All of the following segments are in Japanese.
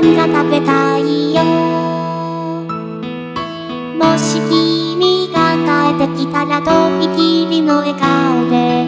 んが食べたいよ」「もし君が帰ってきたらとびきりの笑顔で」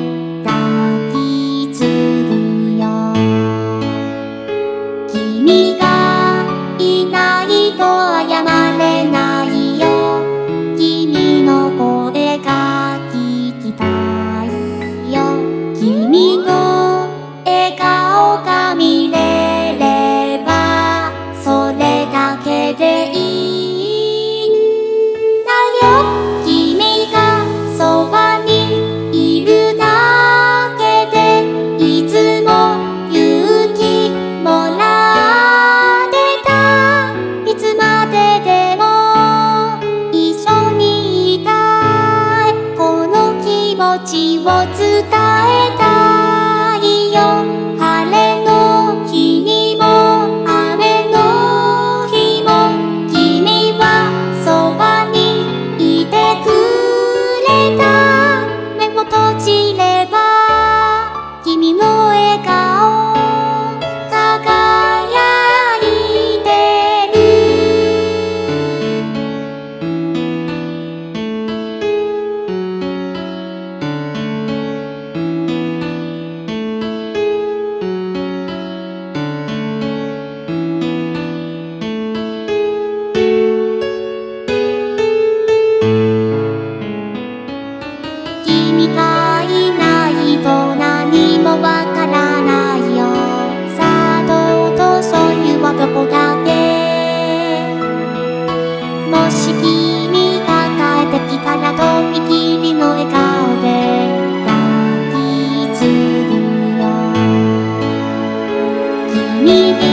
伝えた君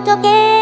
想いを届け。